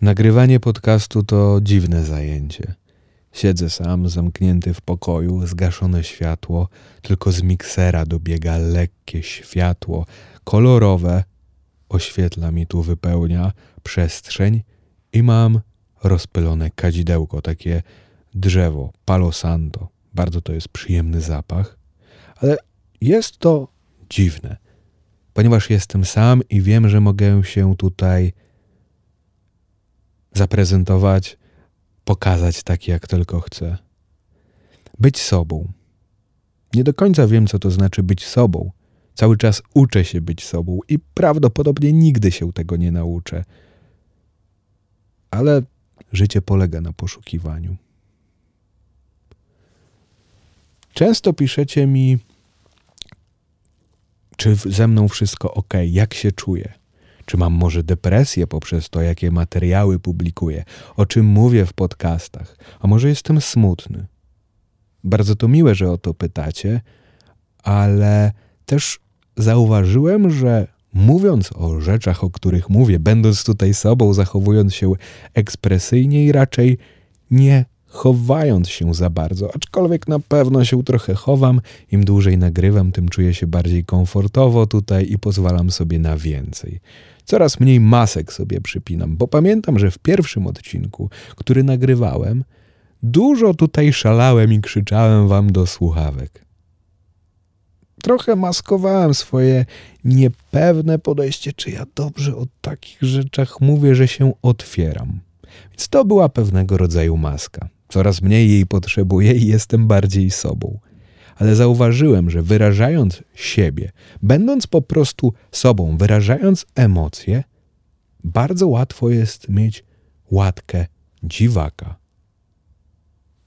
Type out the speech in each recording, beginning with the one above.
Nagrywanie podcastu to dziwne zajęcie. Siedzę sam, zamknięty w pokoju, zgaszone światło, tylko z miksera dobiega lekkie światło, kolorowe, oświetla mi tu, wypełnia przestrzeń i mam rozpylone kadzidełko, takie drzewo, palo santo. Bardzo to jest przyjemny zapach, ale jest to dziwne, ponieważ jestem sam i wiem, że mogę się tutaj zaprezentować, pokazać tak, jak tylko chcę. Być sobą. Nie do końca wiem, co to znaczy być sobą. Cały czas uczę się być sobą i prawdopodobnie nigdy się tego nie nauczę. Ale życie polega na poszukiwaniu. Często piszecie mi, czy ze mną wszystko ok, jak się czuję. Czy mam może depresję poprzez to, jakie materiały publikuję, o czym mówię w podcastach, a może jestem smutny? Bardzo to miłe, że o to pytacie, ale też zauważyłem, że mówiąc o rzeczach, o których mówię, będąc tutaj sobą, zachowując się ekspresyjnie i raczej nie chowając się za bardzo, aczkolwiek na pewno się trochę chowam. Im dłużej nagrywam, tym czuję się bardziej komfortowo tutaj i pozwalam sobie na więcej. Coraz mniej masek sobie przypinam, bo pamiętam, że w pierwszym odcinku, który nagrywałem, dużo tutaj szalałem i krzyczałem wam do słuchawek. Trochę maskowałem swoje niepewne podejście, czy ja dobrze o takich rzeczach mówię, że się otwieram. Więc to była pewnego rodzaju maska. Coraz mniej jej potrzebuję i jestem bardziej sobą. Ale zauważyłem, że wyrażając siebie, będąc po prostu sobą, wyrażając emocje, bardzo łatwo jest mieć łatkę dziwaka.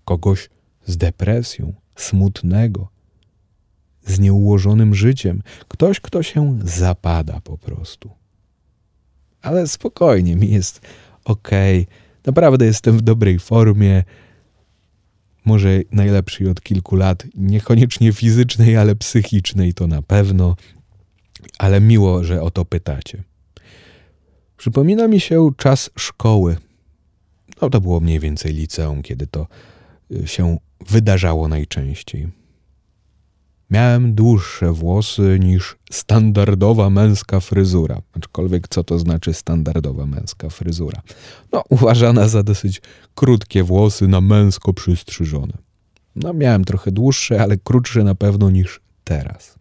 Kogoś z depresją, smutnego, z nieułożonym życiem, ktoś, kto się zapada po prostu. Ale spokojnie, mi jest okay. naprawdę jestem w dobrej formie może najlepszej od kilku lat, niekoniecznie fizycznej, ale psychicznej to na pewno, ale miło, że o to pytacie. Przypomina mi się czas szkoły. No to było mniej więcej liceum, kiedy to y, się wydarzało najczęściej. Miałem dłuższe włosy niż standardowa męska fryzura. Aczkolwiek co to znaczy standardowa męska fryzura? No, uważana za dosyć krótkie włosy na męsko przystrzyżone. No, miałem trochę dłuższe, ale krótsze na pewno niż teraz.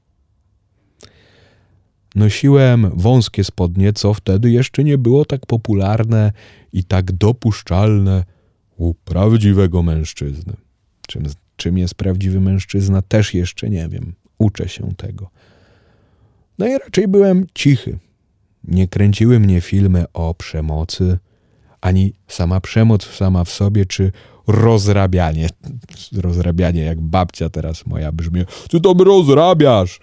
Nosiłem wąskie spodnie, co wtedy jeszcze nie było tak popularne i tak dopuszczalne u prawdziwego mężczyzny. Czym Czym jest prawdziwy mężczyzna, też jeszcze nie wiem. Uczę się tego. No i raczej byłem cichy. Nie kręciły mnie filmy o przemocy, ani sama przemoc sama w sobie, czy rozrabianie. Rozrabianie, jak babcia teraz moja brzmi. Ty tam rozrabiasz!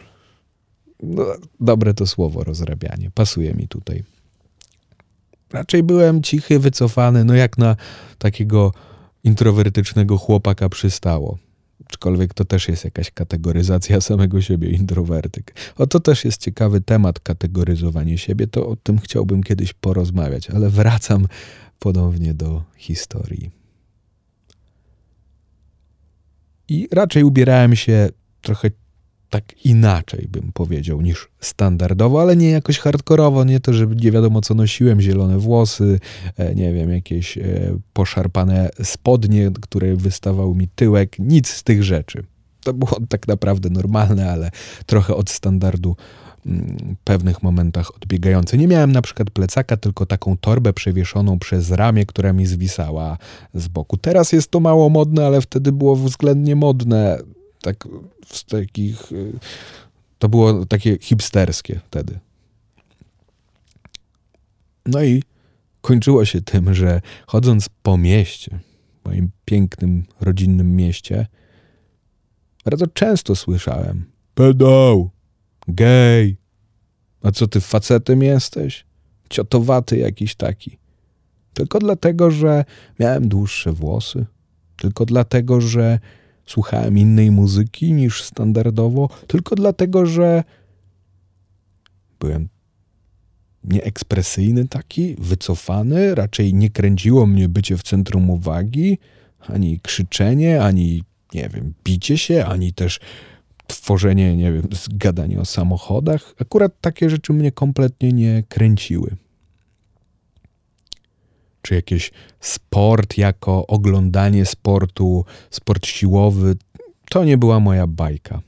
No, dobre to słowo, rozrabianie. Pasuje mi tutaj. Raczej byłem cichy, wycofany, no jak na takiego introwertycznego chłopaka przystało. Aczkolwiek to też jest jakaś kategoryzacja samego siebie, introwertyk. O to też jest ciekawy temat, kategoryzowanie siebie. To o tym chciałbym kiedyś porozmawiać, ale wracam ponownie do historii. I raczej ubierałem się trochę tak inaczej, bym powiedział, niż standardowo, ale nie jakoś hardkorowo, nie to, że nie wiadomo co nosiłem, zielone włosy, e, nie wiem, jakieś e, poszarpane spodnie, które wystawał mi tyłek, nic z tych rzeczy. To było tak naprawdę normalne, ale trochę od standardu mm, pewnych momentach odbiegające. Nie miałem na przykład plecaka, tylko taką torbę przewieszoną przez ramię, która mi zwisała z boku. Teraz jest to mało modne, ale wtedy było względnie modne tak z takich. Y, to było takie hipsterskie wtedy. No i kończyło się tym, że chodząc po mieście, moim pięknym, rodzinnym mieście, bardzo często słyszałem: pedał, gej, a co ty facetem jesteś? Ciotowaty jakiś taki. Tylko dlatego, że miałem dłuższe włosy, tylko dlatego, że słuchałem innej muzyki niż standardowo, tylko dlatego, że byłem nieekspresyjny taki, wycofany, raczej nie kręciło mnie bycie w centrum uwagi, ani krzyczenie, ani, nie wiem, bicie się, ani też tworzenie, nie wiem, gadanie o samochodach. Akurat takie rzeczy mnie kompletnie nie kręciły. Czy jakiś sport jako oglądanie sportu, sport siłowy, to nie była moja bajka.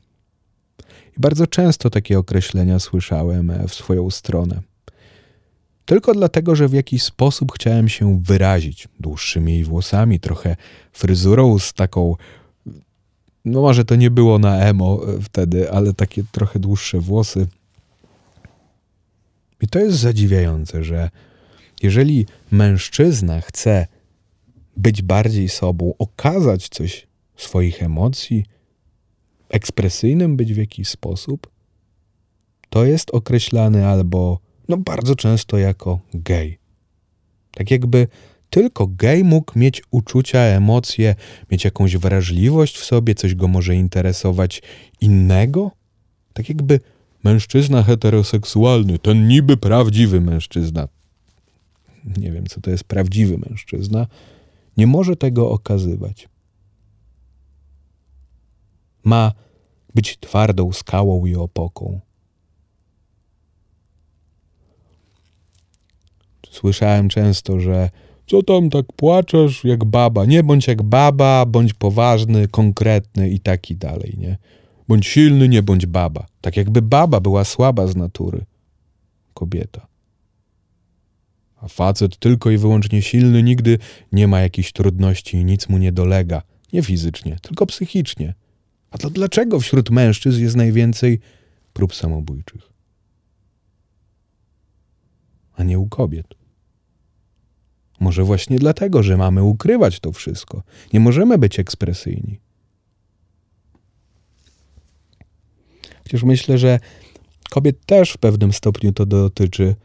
I bardzo często takie określenia słyszałem e, w swoją stronę. Tylko dlatego, że w jakiś sposób chciałem się wyrazić dłuższymi włosami, trochę fryzurą z taką. No, może to nie było na emo e, wtedy, ale takie trochę dłuższe włosy. I to jest zadziwiające, że jeżeli mężczyzna chce być bardziej sobą, okazać coś swoich emocji, ekspresyjnym być w jakiś sposób, to jest określany albo no bardzo często jako gej. Tak jakby tylko gej mógł mieć uczucia, emocje, mieć jakąś wrażliwość w sobie, coś go może interesować innego. Tak jakby mężczyzna heteroseksualny, ten niby prawdziwy mężczyzna, nie wiem co to jest prawdziwy mężczyzna, nie może tego okazywać. Ma być twardą skałą i opoką. Słyszałem często, że co tam tak płaczesz jak baba? Nie bądź jak baba, bądź poważny, konkretny i taki dalej, nie? Bądź silny, nie bądź baba. Tak jakby baba była słaba z natury. Kobieta. A facet tylko i wyłącznie silny nigdy nie ma jakichś trudności i nic mu nie dolega. Nie fizycznie, tylko psychicznie. A to dlaczego wśród mężczyzn jest najwięcej prób samobójczych? A nie u kobiet. Może właśnie dlatego, że mamy ukrywać to wszystko. Nie możemy być ekspresyjni. Chociaż myślę, że kobiet też w pewnym stopniu to dotyczy,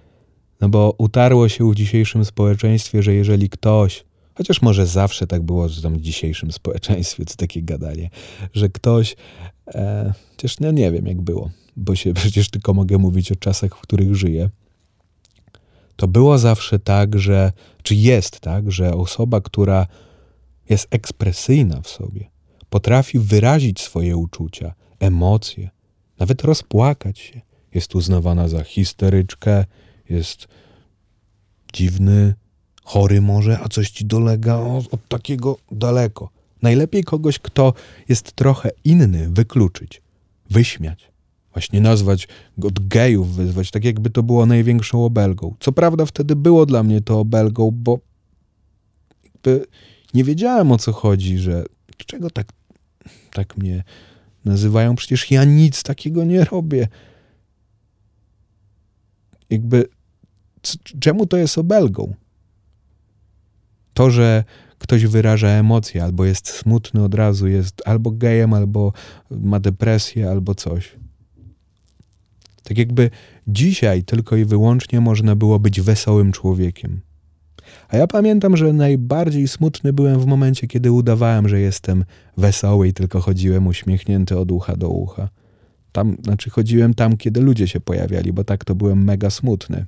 no bo utarło się w dzisiejszym społeczeństwie, że jeżeli ktoś, chociaż może zawsze tak było w tam dzisiejszym społeczeństwie, co takie gadanie, że ktoś, e, chociaż no nie wiem jak było, bo się przecież tylko mogę mówić o czasach, w których żyję, to było zawsze tak, że, czy jest tak, że osoba, która jest ekspresyjna w sobie, potrafi wyrazić swoje uczucia, emocje, nawet rozpłakać się, jest uznawana za histeryczkę, jest dziwny, chory może, a coś ci dolega od, od takiego daleko. Najlepiej kogoś, kto jest trochę inny, wykluczyć, wyśmiać. Właśnie nazwać go od gejów, wyzwać, tak jakby to było największą obelgą. Co prawda wtedy było dla mnie to obelgą, bo nie wiedziałem o co chodzi, że czego tak, tak mnie nazywają. Przecież ja nic takiego nie robię. Jakby czemu to jest obelgą? To, że ktoś wyraża emocje, albo jest smutny od razu, jest albo gejem, albo ma depresję, albo coś. Tak jakby dzisiaj tylko i wyłącznie można było być wesołym człowiekiem. A ja pamiętam, że najbardziej smutny byłem w momencie, kiedy udawałem, że jestem wesoły i tylko chodziłem uśmiechnięty od ucha do ucha. Tam, znaczy chodziłem tam, kiedy ludzie się pojawiali, bo tak to byłem mega smutny.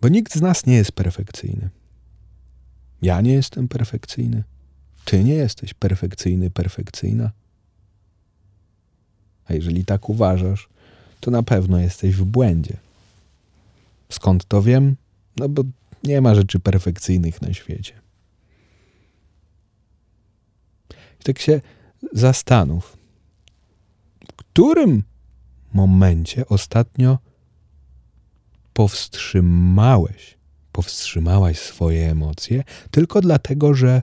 Bo nikt z nas nie jest perfekcyjny. Ja nie jestem perfekcyjny. Ty nie jesteś perfekcyjny, perfekcyjna. A jeżeli tak uważasz, to na pewno jesteś w błędzie. Skąd to wiem? No bo nie ma rzeczy perfekcyjnych na świecie. I tak się zastanów, w którym momencie ostatnio powstrzymałeś, powstrzymałaś swoje emocje tylko dlatego, że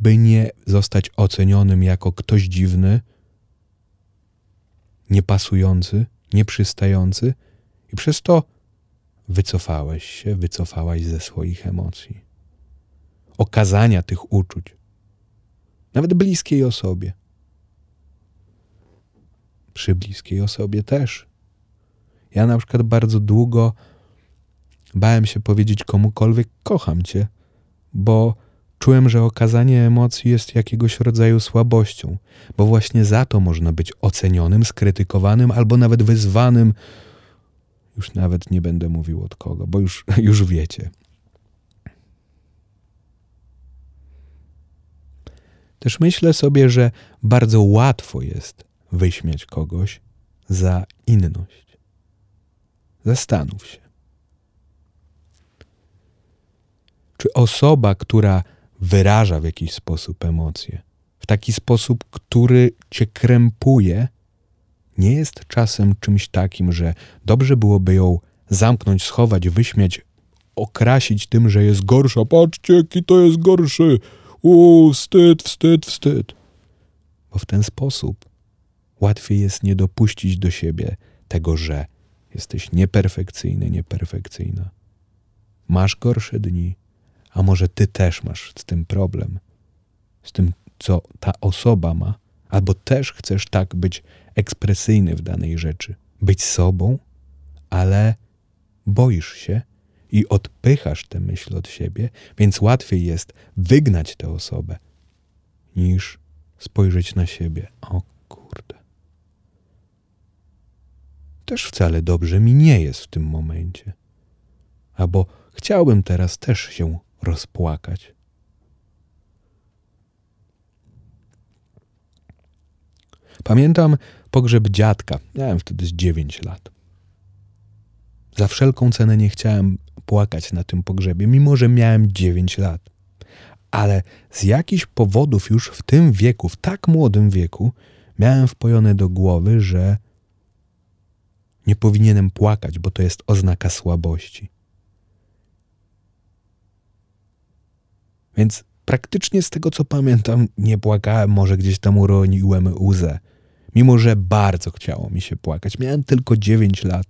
by nie zostać ocenionym jako ktoś dziwny, niepasujący, nieprzystający i przez to wycofałeś się, wycofałaś ze swoich emocji, okazania tych uczuć, nawet bliskiej osobie. Przy bliskiej osobie też. Ja na przykład bardzo długo bałem się powiedzieć komukolwiek kocham cię, bo Czułem, że okazanie emocji jest jakiegoś rodzaju słabością, bo właśnie za to można być ocenionym, skrytykowanym albo nawet wyzwanym Już nawet nie będę mówił od kogo, bo już, już wiecie. Też myślę sobie, że bardzo łatwo jest wyśmiać kogoś za inność. Zastanów się. Czy osoba, która wyraża w jakiś sposób emocje, w taki sposób, który cię krępuje, nie jest czasem czymś takim, że dobrze byłoby ją zamknąć, schować, wyśmiać, okrasić tym, że jest gorsza. Patrzcie, jaki to jest gorszy. U, wstyd, wstyd, wstyd. Bo w ten sposób łatwiej jest nie dopuścić do siebie tego, że jesteś nieperfekcyjny, nieperfekcyjna. Masz gorsze dni, a może ty też masz z tym problem, z tym, co ta osoba ma, albo też chcesz tak być ekspresyjny w danej rzeczy, być sobą, ale boisz się i odpychasz tę myśl od siebie, więc łatwiej jest wygnać tę osobę, niż spojrzeć na siebie. O kurde. Też wcale dobrze mi nie jest w tym momencie. Albo chciałbym teraz też się rozpłakać. Pamiętam pogrzeb dziadka. Miałem wtedy z 9 lat. Za wszelką cenę nie chciałem płakać na tym pogrzebie, mimo że miałem 9 lat. Ale z jakichś powodów już w tym wieku, w tak młodym wieku, miałem wpojone do głowy, że nie powinienem płakać, bo to jest oznaka słabości. Więc praktycznie z tego co pamiętam, nie płakałem, może gdzieś tam uroniłem łzę. Mimo, że bardzo chciało mi się płakać. Miałem tylko 9 lat.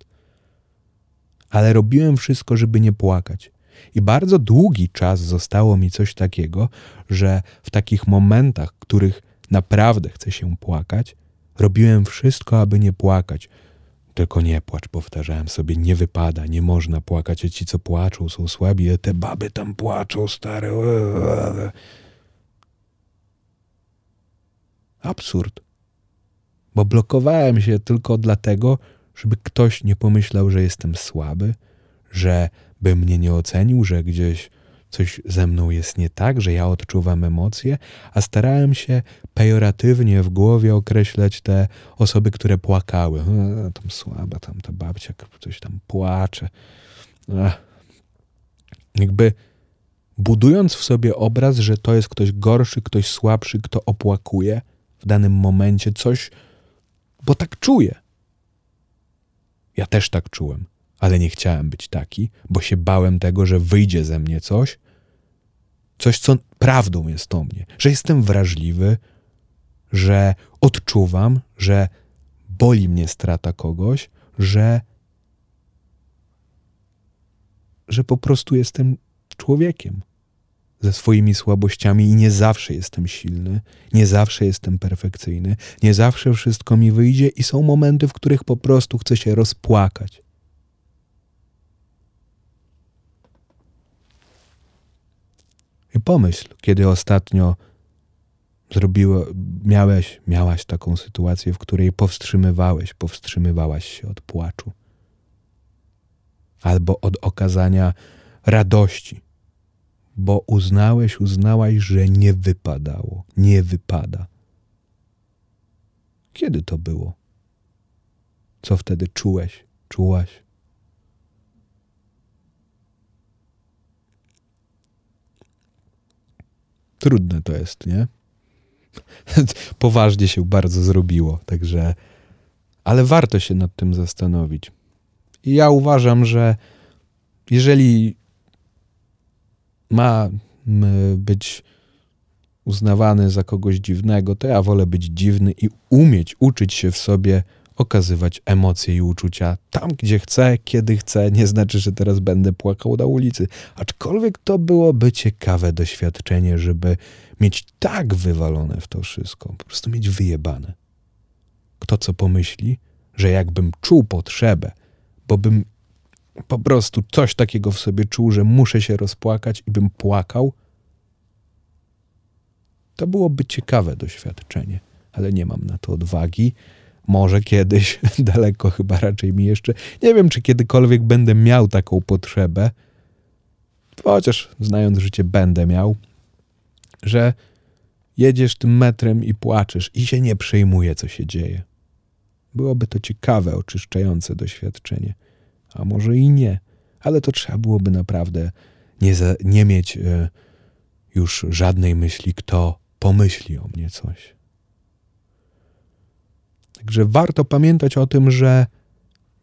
Ale robiłem wszystko, żeby nie płakać. I bardzo długi czas zostało mi coś takiego, że w takich momentach, których naprawdę chce się płakać, robiłem wszystko, aby nie płakać. Tylko nie płacz, powtarzałem sobie, nie wypada, nie można płakać, ci, co płaczą, są słabi, a te baby tam płaczą, stare. Absurd. Bo blokowałem się tylko dlatego, żeby ktoś nie pomyślał, że jestem słaby, że by mnie nie ocenił, że gdzieś coś ze mną jest nie tak, że ja odczuwam emocje, a starałem się pejoratywnie w głowie określać te osoby, które płakały. A, tam słaba, tam ta babcia coś tam płacze. Ach. Jakby budując w sobie obraz, że to jest ktoś gorszy, ktoś słabszy, kto opłakuje w danym momencie coś, bo tak czuję. Ja też tak czułem ale nie chciałem być taki, bo się bałem tego, że wyjdzie ze mnie coś, coś, co prawdą jest o mnie, że jestem wrażliwy, że odczuwam, że boli mnie strata kogoś, że, że po prostu jestem człowiekiem ze swoimi słabościami i nie zawsze jestem silny, nie zawsze jestem perfekcyjny, nie zawsze wszystko mi wyjdzie i są momenty, w których po prostu chcę się rozpłakać. Pomyśl, kiedy ostatnio zrobiło, miałeś, miałaś taką sytuację, w której powstrzymywałeś, powstrzymywałaś się od płaczu albo od okazania radości, bo uznałeś, uznałaś, że nie wypadało, nie wypada. Kiedy to było? Co wtedy czułeś, czułaś? Trudne to jest, nie? Poważnie się bardzo zrobiło, także. Ale warto się nad tym zastanowić. I ja uważam, że jeżeli ma być uznawany za kogoś dziwnego, to ja wolę być dziwny i umieć uczyć się w sobie okazywać emocje i uczucia tam, gdzie chcę, kiedy chcę. Nie znaczy, że teraz będę płakał na ulicy. Aczkolwiek to byłoby ciekawe doświadczenie, żeby mieć tak wywalone w to wszystko, po prostu mieć wyjebane. Kto co pomyśli, że jakbym czuł potrzebę, bo bym po prostu coś takiego w sobie czuł, że muszę się rozpłakać i bym płakał, to byłoby ciekawe doświadczenie, ale nie mam na to odwagi Może kiedyś, daleko chyba raczej mi jeszcze. Nie wiem, czy kiedykolwiek będę miał taką potrzebę, chociaż znając życie będę miał, że jedziesz tym metrem i płaczesz i się nie przejmuje, co się dzieje. Byłoby to ciekawe, oczyszczające doświadczenie. A może i nie, ale to trzeba byłoby naprawdę nie, za, nie mieć e, już żadnej myśli, kto pomyśli o mnie coś. Także warto pamiętać o tym, że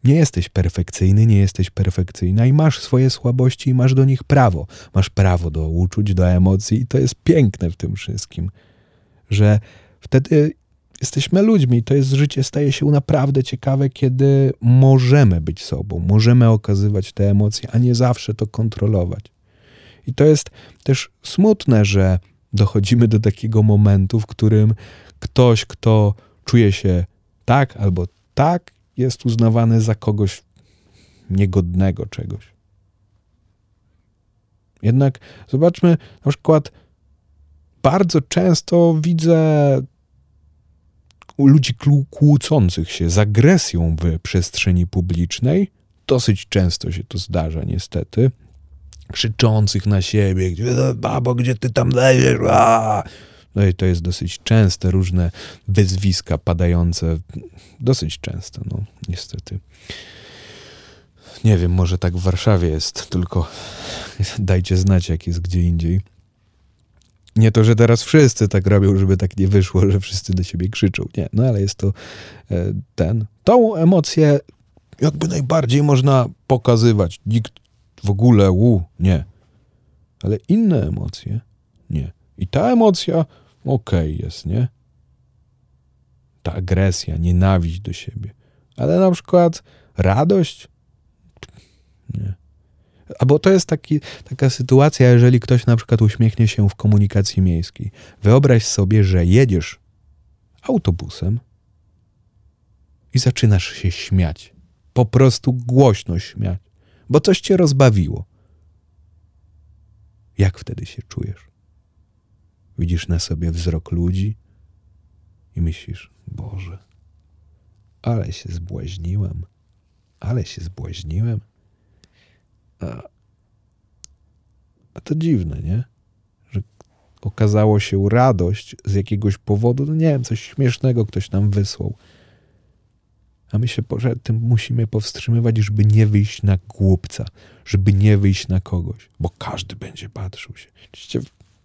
nie jesteś perfekcyjny, nie jesteś perfekcyjna i masz swoje słabości i masz do nich prawo. Masz prawo do uczuć, do emocji i to jest piękne w tym wszystkim, że wtedy jesteśmy ludźmi. To jest życie staje się naprawdę ciekawe, kiedy możemy być sobą, możemy okazywać te emocje, a nie zawsze to kontrolować. I to jest też smutne, że dochodzimy do takiego momentu, w którym ktoś, kto czuje się tak albo tak, jest uznawany za kogoś niegodnego czegoś. Jednak zobaczmy, na przykład bardzo często widzę ludzi kłócących się z agresją w przestrzeni publicznej. Dosyć często się to zdarza, niestety. Krzyczących na siebie, babo, gdzie ty tam leżysz? No i to jest dosyć częste, różne wyzwiska padające. Dosyć często, no niestety. Nie wiem, może tak w Warszawie jest, tylko dajcie znać, jak jest gdzie indziej. Nie to, że teraz wszyscy tak robią, żeby tak nie wyszło, że wszyscy do siebie krzyczą. Nie, no ale jest to e, ten. Tą emocję jakby najbardziej można pokazywać. Nikt w ogóle, u, nie. Ale inne emocje, nie. I ta emocja okej okay jest, nie? Ta agresja, nienawiść do siebie. Ale na przykład radość? Nie. Albo to jest taki, taka sytuacja, jeżeli ktoś na przykład uśmiechnie się w komunikacji miejskiej. Wyobraź sobie, że jedziesz autobusem i zaczynasz się śmiać. Po prostu głośno śmiać, bo coś cię rozbawiło. Jak wtedy się czujesz? Widzisz na sobie wzrok ludzi i myślisz: Boże, ale się zbłaźniłem, ale się zbłaźniłem. A, a to dziwne, nie? Że okazało się radość z jakiegoś powodu, no nie wiem, coś śmiesznego ktoś nam wysłał. A my się tym musimy powstrzymywać, żeby nie wyjść na głupca, żeby nie wyjść na kogoś, bo każdy będzie patrzył się. Oczywiście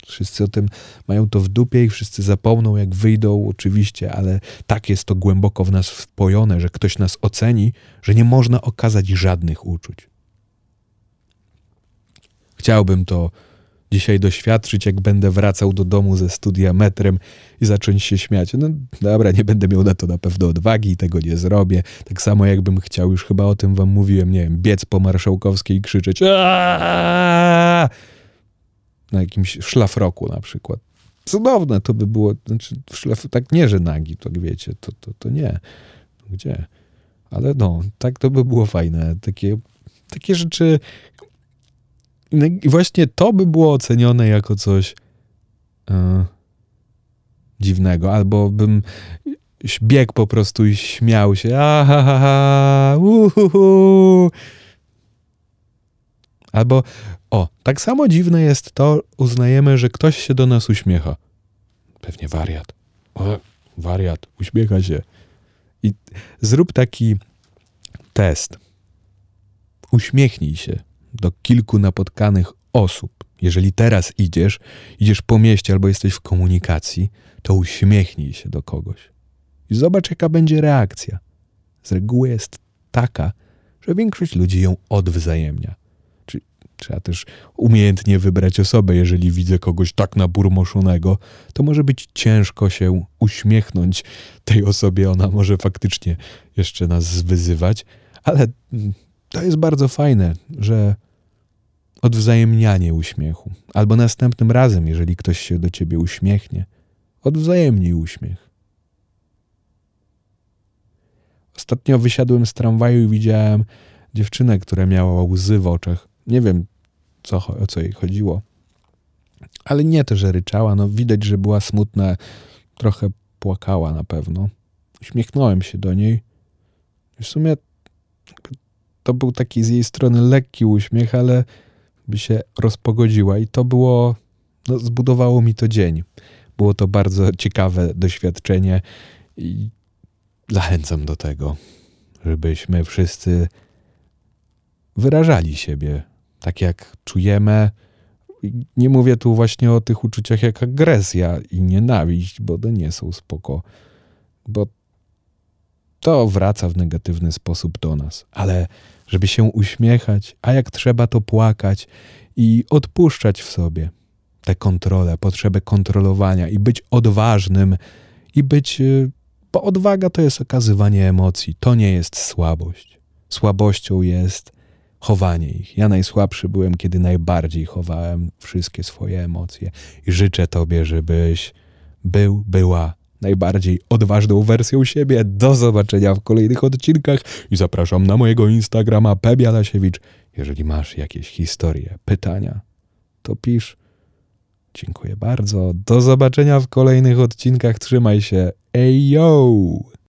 Wszyscy o tym mają to w dupie i wszyscy zapomną, jak wyjdą, oczywiście, ale tak jest to głęboko w nas wpojone, że ktoś nas oceni, że nie można okazać żadnych uczuć. Chciałbym to dzisiaj doświadczyć, jak będę wracał do domu ze studia metrem i zacząć się śmiać. No dobra, nie będę miał na to na pewno odwagi i tego nie zrobię. Tak samo jakbym chciał, już chyba o tym wam mówiłem, nie wiem, biec po marszałkowskiej i krzyczeć Aaaa! Na jakimś szlafroku na przykład. Cudowne to by było, znaczy szlaf, tak nie, że nagi, to wiecie, to, to, to nie. Gdzie? Ale no, tak to by było fajne. Takie, takie rzeczy no i właśnie to by było ocenione jako coś e, dziwnego, albo bym biegł po prostu i śmiał się. Ahaha, uhuhu. Albo o, tak samo dziwne jest to, uznajemy, że ktoś się do nas uśmiecha. Pewnie wariat. O, wariat, uśmiecha się. I zrób taki test. Uśmiechnij się do kilku napotkanych osób. Jeżeli teraz idziesz, idziesz po mieście albo jesteś w komunikacji, to uśmiechnij się do kogoś. I zobacz, jaka będzie reakcja. Z reguły jest taka, że większość ludzi ją odwzajemnia. Trzeba też umiejętnie wybrać osobę. Jeżeli widzę kogoś tak naburmoszonego, to może być ciężko się uśmiechnąć tej osobie. Ona może faktycznie jeszcze nas wyzywać, ale to jest bardzo fajne, że odwzajemnianie uśmiechu. Albo następnym razem, jeżeli ktoś się do ciebie uśmiechnie, odwzajemnij uśmiech. Ostatnio wysiadłem z tramwaju i widziałem dziewczynę, która miała łzy w oczach. Nie wiem, co, o co jej chodziło. Ale nie to, że ryczała. No, widać, że była smutna, trochę płakała na pewno. Uśmiechnąłem się do niej. W sumie to był taki z jej strony lekki uśmiech, ale by się rozpogodziła i to było, no, zbudowało mi to dzień. Było to bardzo ciekawe doświadczenie i zachęcam do tego, żebyśmy wszyscy wyrażali siebie tak, jak czujemy. Nie mówię tu właśnie o tych uczuciach jak agresja i nienawiść, bo to nie są spoko, bo to wraca w negatywny sposób do nas, ale żeby się uśmiechać, a jak trzeba to płakać i odpuszczać w sobie tę kontrolę, potrzebę kontrolowania i być odważnym i być. Y, bo odwaga to jest okazywanie emocji, to nie jest słabość. Słabością jest chowanie ich. Ja najsłabszy byłem, kiedy najbardziej chowałem wszystkie swoje emocje i życzę Tobie, żebyś był, była najbardziej odważną wersją siebie. Do zobaczenia w kolejnych odcinkach i zapraszam na mojego Instagrama Pebialasiewicz. Jeżeli masz jakieś historie, pytania, to pisz. Dziękuję bardzo. Do zobaczenia w kolejnych odcinkach. Trzymaj się. Ej yo!